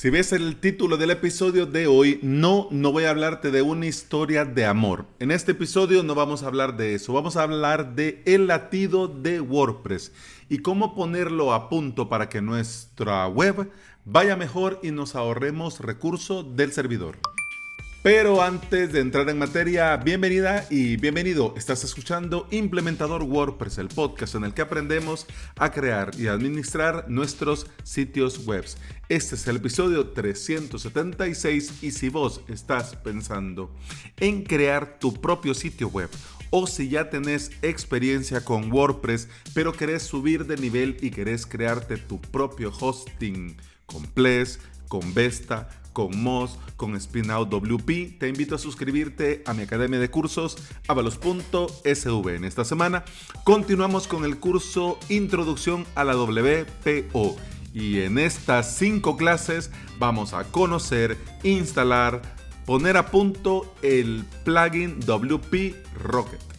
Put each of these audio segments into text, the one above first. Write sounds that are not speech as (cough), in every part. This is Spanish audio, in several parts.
Si ves el título del episodio de hoy, no, no voy a hablarte de una historia de amor. En este episodio no vamos a hablar de eso, vamos a hablar de el latido de WordPress y cómo ponerlo a punto para que nuestra web vaya mejor y nos ahorremos recursos del servidor. Pero antes de entrar en materia, bienvenida y bienvenido. Estás escuchando Implementador WordPress, el podcast en el que aprendemos a crear y administrar nuestros sitios web. Este es el episodio 376 y si vos estás pensando en crear tu propio sitio web o si ya tenés experiencia con WordPress pero querés subir de nivel y querés crearte tu propio hosting con Ples, con Vesta, con Moz, con Spinout WP. Te invito a suscribirte a mi academia de cursos avalos.sv. En esta semana continuamos con el curso Introducción a la WPO. Y en estas cinco clases vamos a conocer, instalar, poner a punto el plugin WP Rocket.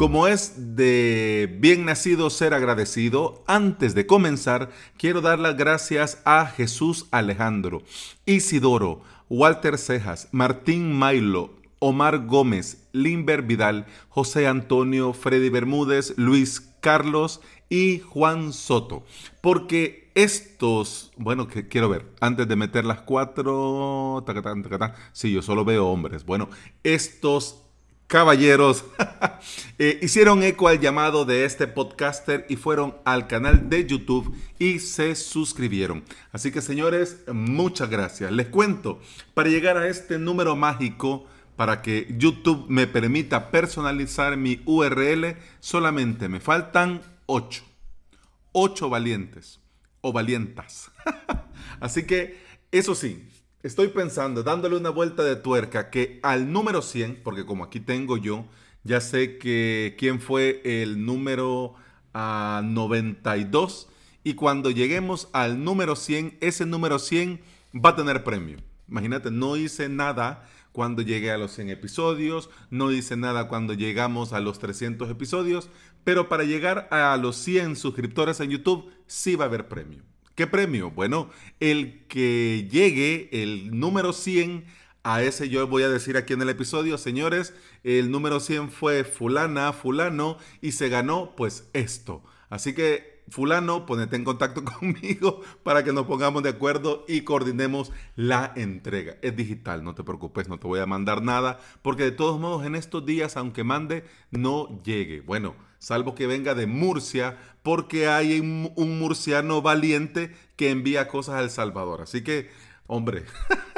Como es de bien nacido ser agradecido, antes de comenzar quiero dar las gracias a Jesús Alejandro, Isidoro, Walter Cejas, Martín Mailo, Omar Gómez, Limber Vidal, José Antonio, Freddy Bermúdez, Luis Carlos y Juan Soto. Porque estos, bueno, que quiero ver, antes de meter las cuatro, sí, yo solo veo hombres. Bueno, estos caballeros (laughs) eh, hicieron eco al llamado de este podcaster y fueron al canal de YouTube y se suscribieron. Así que señores, muchas gracias. Les cuento, para llegar a este número mágico, para que YouTube me permita personalizar mi URL, solamente me faltan 8. 8 valientes o valientas. (laughs) Así que, eso sí, estoy pensando, dándole una vuelta de tuerca, que al número 100, porque como aquí tengo yo, ya sé que quién fue el número 92, y cuando lleguemos al número 100, ese número 100 va a tener premio. Imagínate, no hice nada cuando llegué a los 100 episodios, no hice nada cuando llegamos a los 300 episodios, pero para llegar a los 100 suscriptores en YouTube sí va a haber premio. ¿Qué premio? Bueno, el que llegue el número 100 a ese yo voy a decir aquí en el episodio, señores, el número 100 fue fulana, fulano y se ganó pues esto. Así que fulano, ponete en contacto (laughs) conmigo para que nos pongamos de acuerdo y coordinemos la entrega. Es digital, no te preocupes, no te voy a mandar nada, porque de todos modos en estos días, aunque mande, no llegue. Bueno, salvo que venga de Murcia, porque hay un, murciano valiente que envía cosas a El Salvador. Así que, hombre. (laughs)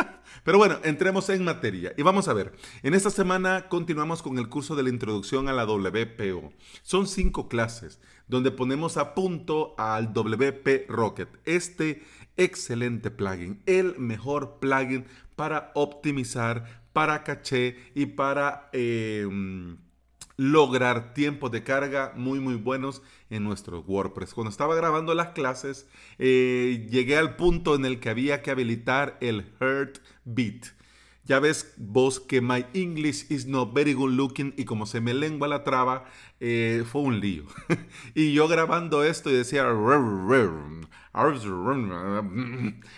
Pero bueno, entremos en materia y vamos a ver. En esta semana continuamos con el curso de la introducción a la WPO. Son cinco clases donde ponemos a punto al WP Rocket, este excelente plugin, el mejor plugin para optimizar, para caché y para... Eh, lograr tiempos de carga muy muy buenos en nuestro WordPress. Cuando estaba grabando las clases, eh, llegué al punto en el que había que habilitar el Heartbeat. Ya ves vos que my English is not very good looking y como se me lengua la traba, eh, fue un lío. (laughs) y yo grabando esto y decía...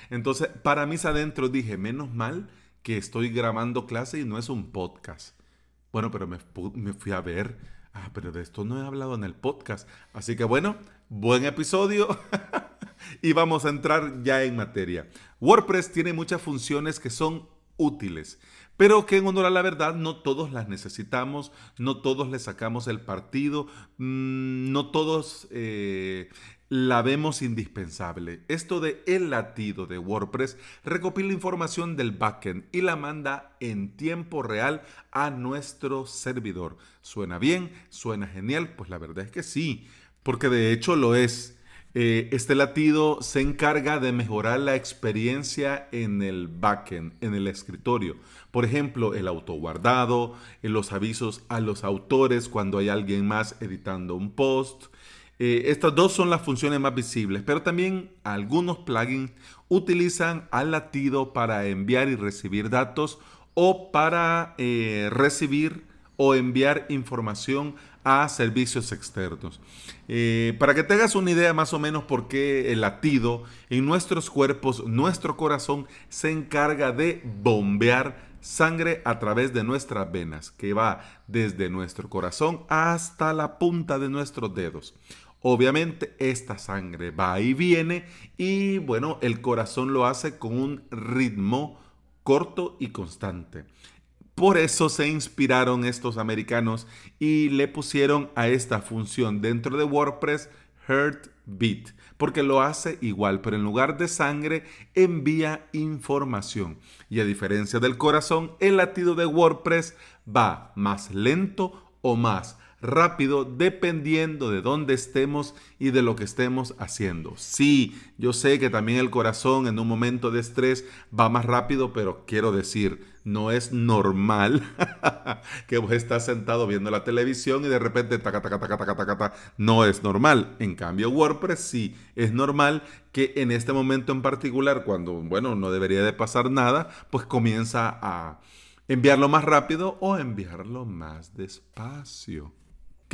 Entonces, para mis adentro dije, menos mal que estoy grabando clase y no es un podcast. Bueno, pero me, fui a ver. Ah, pero de esto no he hablado en el podcast. Así que bueno, buen episodio. (laughs) y vamos a entrar ya en materia. WordPress tiene muchas funciones que son útiles, pero que en honor a la verdad no todos las necesitamos, no todos le sacamos el partido, mm, no todos eh, la vemos indispensable. Esto de el latido de WordPress recopila información del backend y la manda en tiempo real a nuestro servidor. ¿Suena bien? ¿Suena genial? Pues la verdad es que sí, porque de hecho lo es. Eh, este latido se encarga de mejorar la experiencia en el backend, en el escritorio. Por ejemplo, el autoguardado, los avisos a los autores cuando hay alguien más editando un post, eh, estas dos son las funciones más visibles, pero también algunos plugins utilizan al latido para enviar y recibir datos o para eh, recibir o enviar información a servicios externos. Eh, para que te hagas una idea más o menos por qué el latido en nuestros cuerpos, nuestro corazón se encarga de bombear sangre a través de nuestras venas, que va desde nuestro corazón hasta la punta de nuestros dedos. Obviamente esta sangre va y viene y bueno, el corazón lo hace con un ritmo corto y constante. Por eso se inspiraron estos americanos y le pusieron a esta función dentro de WordPress Heartbeat, porque lo hace igual, pero en lugar de sangre envía información. Y a diferencia del corazón, el latido de WordPress va más lento o más rápido dependiendo de dónde estemos y de lo que estemos haciendo. Sí, yo sé que también el corazón en un momento de estrés va más rápido, pero quiero decir, no es normal (laughs) que vos estás sentado viendo la televisión y de repente taca, taca, taca, taca, taca, taca. No es normal. En cambio, WordPress sí es normal que en este momento en particular, cuando, bueno, no debería de pasar nada, pues comienza a enviarlo más rápido o enviarlo más despacio.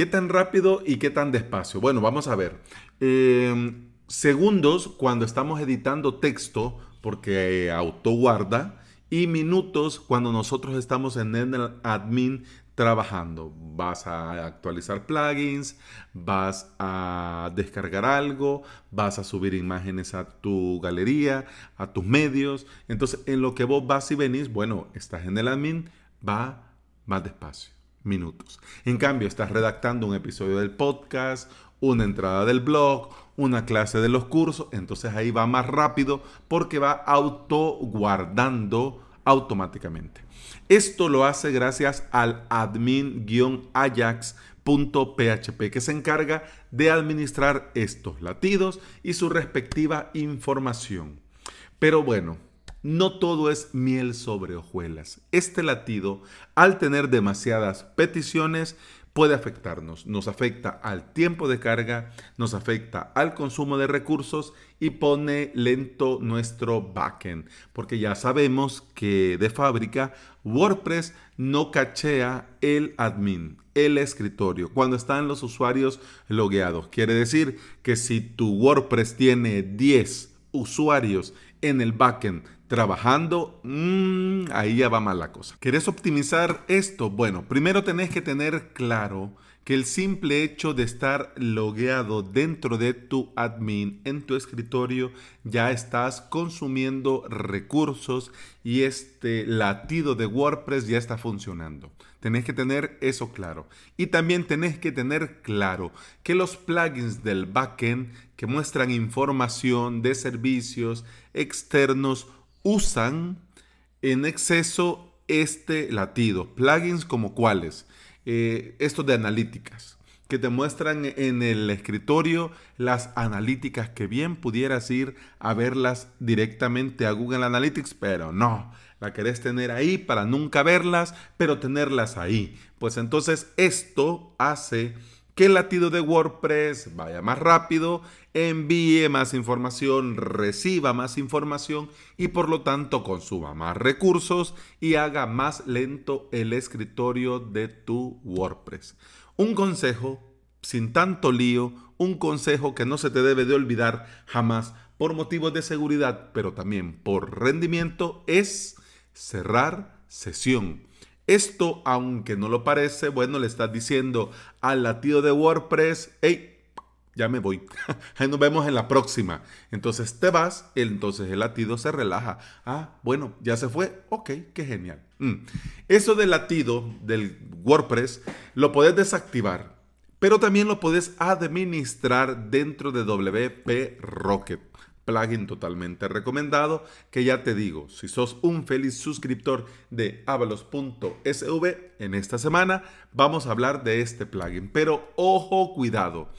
¿Qué tan rápido y qué tan despacio? Bueno, vamos a ver. Em, segundos cuando estamos editando texto, porque auto guarda y minutos cuando nosotros estamos en el admin trabajando. Vas a actualizar plugins, vas a descargar algo, vas a subir imágenes a tu galería, a tus medios. Entonces, en lo que vos vas y venís, bueno, estás en el admin, va más despacio, minutos. En cambio, estás redactando un episodio del podcast, una entrada del blog, una clase de los cursos, entonces ahí va más rápido porque va auto guardando automáticamente. Esto lo hace gracias al admin-ajax.php que se encarga de administrar estos latidos y su respectiva información. Pero bueno, no todo es miel sobre hojuelas. Este latido, al tener demasiadas peticiones, puede afectarnos. Nos afecta al tiempo de carga, nos afecta al consumo de recursos y pone lento nuestro backend. Porque ya sabemos que de fábrica WordPress no cachea el admin, el escritorio, cuando están los usuarios logueados. Quiere decir que si tu WordPress tiene 10 usuarios en el backend trabajando, mmm, ahí ya va mal la cosa. ¿Querés optimizar esto? Bueno, primero tenés que tener claro que el simple hecho de estar logueado dentro de tu admin en tu escritorio ya estás consumiendo recursos y este latido de WordPress ya está funcionando. Tenés que tener eso claro. Y también tenés que tener claro que los plugins del backend que muestran información de servicios externos usan en exceso este latido. Plugins como cuáles? Eh, estos de analíticas, que te muestran en el escritorio las analíticas que bien pudieras ir a verlas directamente a Google Analytics, pero no. La querés tener ahí para nunca verlas, pero tenerlas ahí. Pues entonces esto hace que el latido de WordPress vaya más rápido, envíe más información, reciba más información y por lo tanto consuma más recursos y haga más lento el escritorio de tu WordPress. Un consejo sin tanto lío, un consejo que no se te debe de olvidar jamás por motivos de seguridad, pero también por rendimiento, es cerrar sesión. Esto, aunque no lo parece, bueno, le estás diciendo al latido de WordPress, hey, ya me voy. (laughs) Nos vemos en la próxima. Entonces te vas, entonces el latido se relaja. Ah, bueno, ya se fue. Ok, qué genial. Mm. Eso del latido del WordPress lo puedes desactivar, pero también lo puedes administrar dentro de WP Rocket plugin totalmente recomendado que ya te digo, si sos un feliz suscriptor de avalos.sv, en esta semana vamos a hablar de este plugin. Pero ojo, cuidado,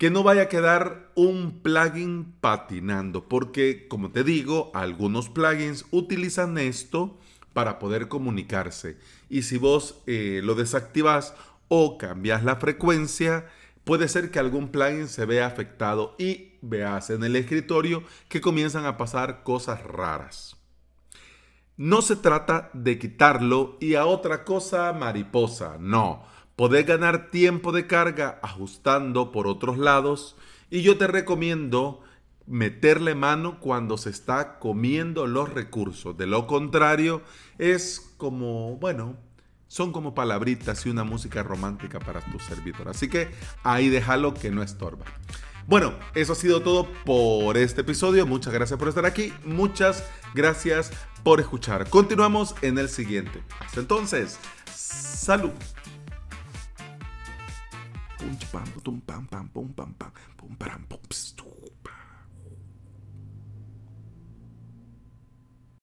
que no vaya a quedar un plugin patinando, porque como te digo, algunos plugins utilizan esto para poder comunicarse. Y si vos eh, lo desactivas o cambias la frecuencia, puede ser que algún plugin se vea afectado y veas en el escritorio que comienzan a pasar cosas raras. No se trata de quitarlo y a otra cosa mariposa, no, Podés ganar tiempo de carga ajustando por otros lados y yo te recomiendo meterle mano cuando se está comiendo los recursos. De lo contrario, es como, bueno, son como palabritas y una música romántica para tu servidor. Así que ahí déjalo que no estorba. Bueno, eso ha sido todo por este episodio. Muchas gracias por estar aquí. Muchas gracias por escuchar. Continuamos en el siguiente. Hasta entonces, salud. 뿜치빰 뿜빰빰 뿜빰빰 뿜빠람 뿜스